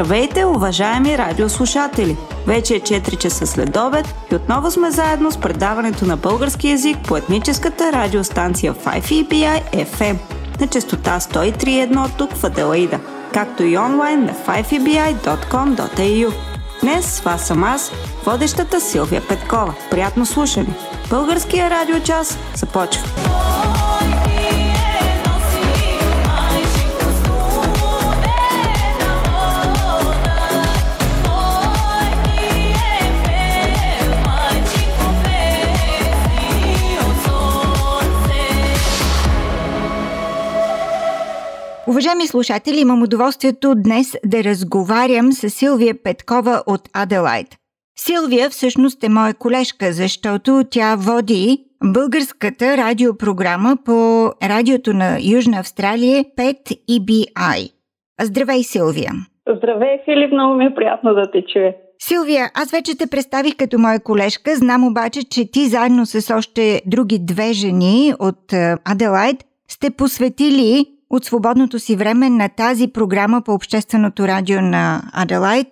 Здравейте, уважаеми радиослушатели! Вече е 4 часа след обед и отново сме заедно с предаването на български язик по етническата радиостанция 5EBI FM на частота 103.1 тук в Аделаида, както и онлайн на 5EBI.com.au. Днес с вас съм аз, водещата Силвия Петкова. Приятно слушане! Българския радиочас започва! Уважаеми слушатели, имам удоволствието днес да разговарям с Силвия Петкова от Аделайд. Силвия всъщност е моя колежка, защото тя води българската радиопрограма по радиото на Южна Австралия 5 EBI. Здравей, Силвия! Здравей, Филип, много ми е приятно да те чуя. Силвия, аз вече те представих като моя колежка, знам обаче, че ти заедно с още други две жени от Аделайд сте посветили от свободното си време на тази програма по общественото радио на Аделайд,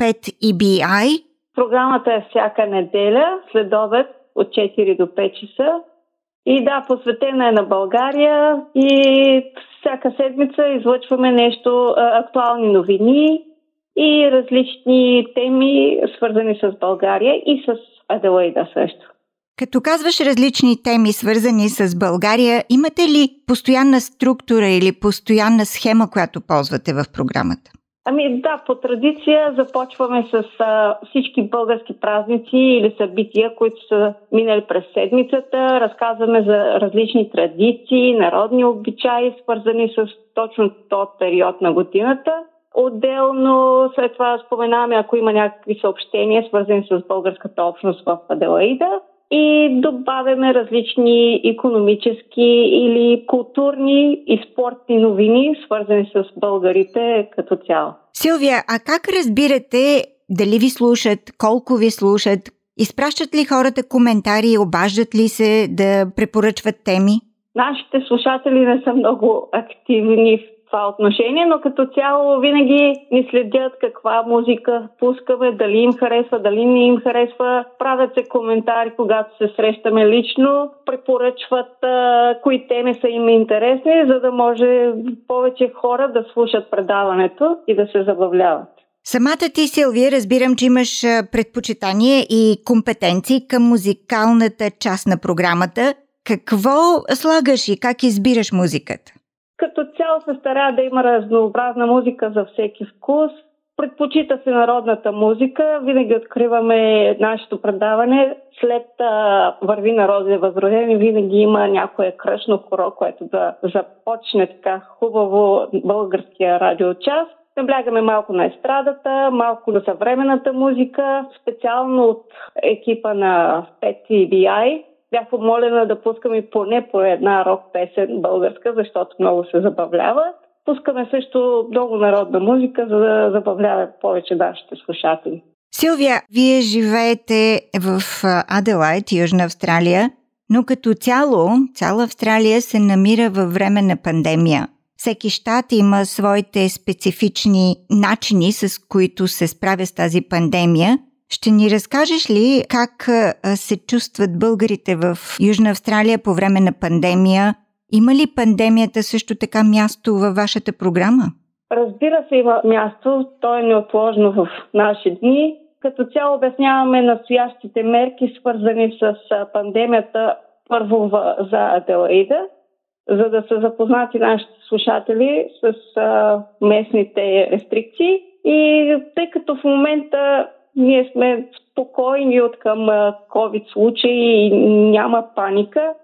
5 EBI. Програмата е всяка неделя, след обед от 4 до 5 часа. И да, посветена е на България и всяка седмица излъчваме нещо, актуални новини и различни теми, свързани с България и с Аделаида също. Като казваш различни теми, свързани с България, имате ли постоянна структура или постоянна схема, която ползвате в програмата? Ами да, по традиция започваме с а, всички български празници или събития, които са минали през седмицата. Разказваме за различни традиции, народни обичаи, свързани с точно този период на годината. Отделно след това споменаваме, ако има някакви съобщения, свързани с българската общност в Аделаида и добавяме различни економически или културни и спортни новини, свързани с българите като цяло. Силвия, а как разбирате дали ви слушат, колко ви слушат? Изпращат ли хората коментари, обаждат ли се да препоръчват теми? Нашите слушатели не са много активни в това отношение, но като цяло винаги ни следят каква музика пускаме, дали им харесва, дали не им харесва. Правят се коментари, когато се срещаме лично, препоръчват а, кои теми са им интересни, за да може повече хора да слушат предаването и да се забавляват. Самата ти, Силвия, разбирам, че имаш предпочитание и компетенции към музикалната част на програмата. Какво слагаш и как избираш музиката? Като цяло се старая да има разнообразна музика за всеки вкус. Предпочита се народната музика. Винаги откриваме нашето предаване. След а, Върви народе възродени винаги има някое кръшно хоро, което да започне така хубаво българския радиочас. Наблягаме малко на естрадата, малко на съвременната музика, специално от екипа на 5 TBI бях помолена да пускам и поне по една рок песен българска, защото много се забавлява. Пускаме също много народна музика, за да забавлява повече нашите слушатели. Силвия, вие живеете в Аделайт, Южна Австралия, но като цяло, цяла Австралия се намира във време на пандемия. Всеки щат има своите специфични начини, с които се справя с тази пандемия ще ни разкажеш ли как се чувстват българите в Южна Австралия по време на пандемия? Има ли пандемията също така място във вашата програма? Разбира се, има място. То е неотложно в наши дни. Като цяло обясняваме настоящите мерки, свързани с пандемията първо за Аделаида. за да са запознати нашите слушатели с местните рестрикции. И тъй като в момента ние сме спокойни от към COVID случаи и няма паника,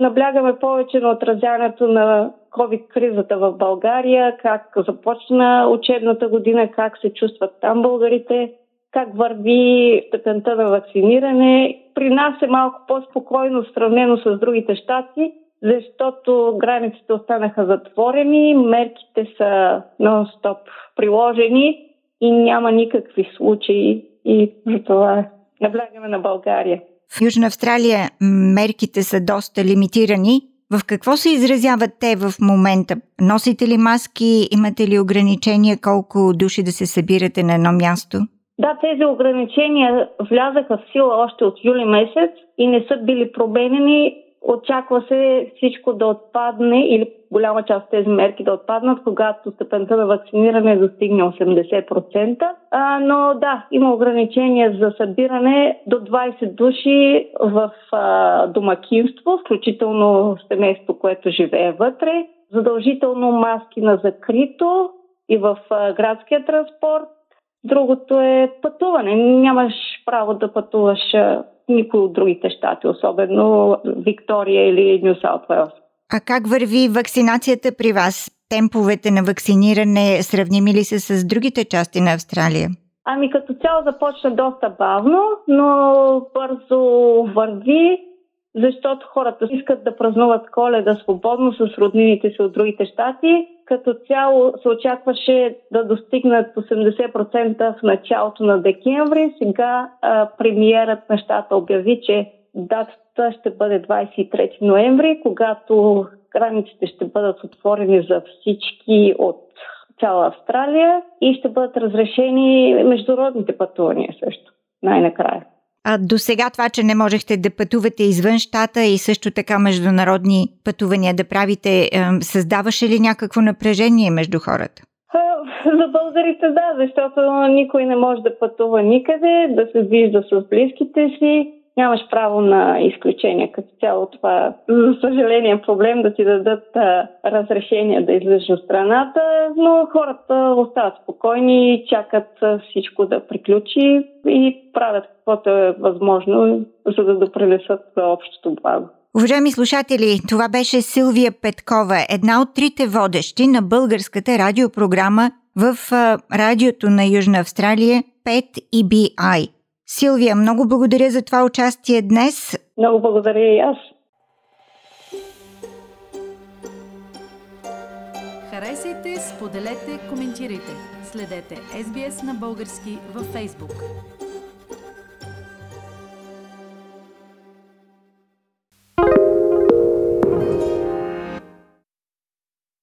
наблягаме повече на отразяването на COVID-кризата в България, как започна учебната година, как се чувстват там българите, как върви степента на вакциниране. При нас е малко по-спокойно сравнено с другите щати, защото границите останаха затворени, мерките са нон-стоп приложени и няма никакви случаи и за това наблягаме на България. В Южна Австралия мерките са доста лимитирани. В какво се изразяват те в момента? Носите ли маски? Имате ли ограничения колко души да се събирате на едно място? Да, тези ограничения влязаха в сила още от юли месец и не са били променени Очаква се всичко да отпадне или голяма част от тези мерки да отпаднат, когато степента на вакциниране достигне 80%. А, но да, има ограничения за събиране до 20 души в а, домакинство, включително семейство, което живее вътре. Задължително маски на закрито и в а, градския транспорт. Другото е пътуване. Нямаш право да пътуваш никой от другите щати, особено Виктория или Нью Саут Уелс. А как върви вакцинацията при вас? Темповете на вакциниране сравними ли се с другите части на Австралия? Ами като цяло започна доста бавно, но бързо върви защото хората искат да празнуват коледа свободно с роднините си от другите щати. Като цяло се очакваше да достигнат 80% в началото на декември. Сега а, премиерът на обяви, че датата ще бъде 23 ноември, когато границите ще бъдат отворени за всички от цяла Австралия и ще бъдат разрешени международните пътувания също най-накрая. А до сега това, че не можехте да пътувате извън щата и също така международни пътувания да правите, създаваше ли някакво напрежение между хората? За българите да, защото никой не може да пътува никъде, да се вижда с близките си нямаш право на изключение. Като цяло това, за съжаление, е проблем да ти дадат а, разрешение да излезеш от страната, но хората остават спокойни, чакат всичко да приключи и правят каквото е възможно, за да допринесат за общото благо. Уважаеми слушатели, това беше Силвия Петкова, една от трите водещи на българската радиопрограма в радиото на Южна Австралия 5 EBI. Силвия, много благодаря за това участие днес. Много благодаря и аз. Харесайте, споделете, коментирайте. Следете SBS на български във Facebook.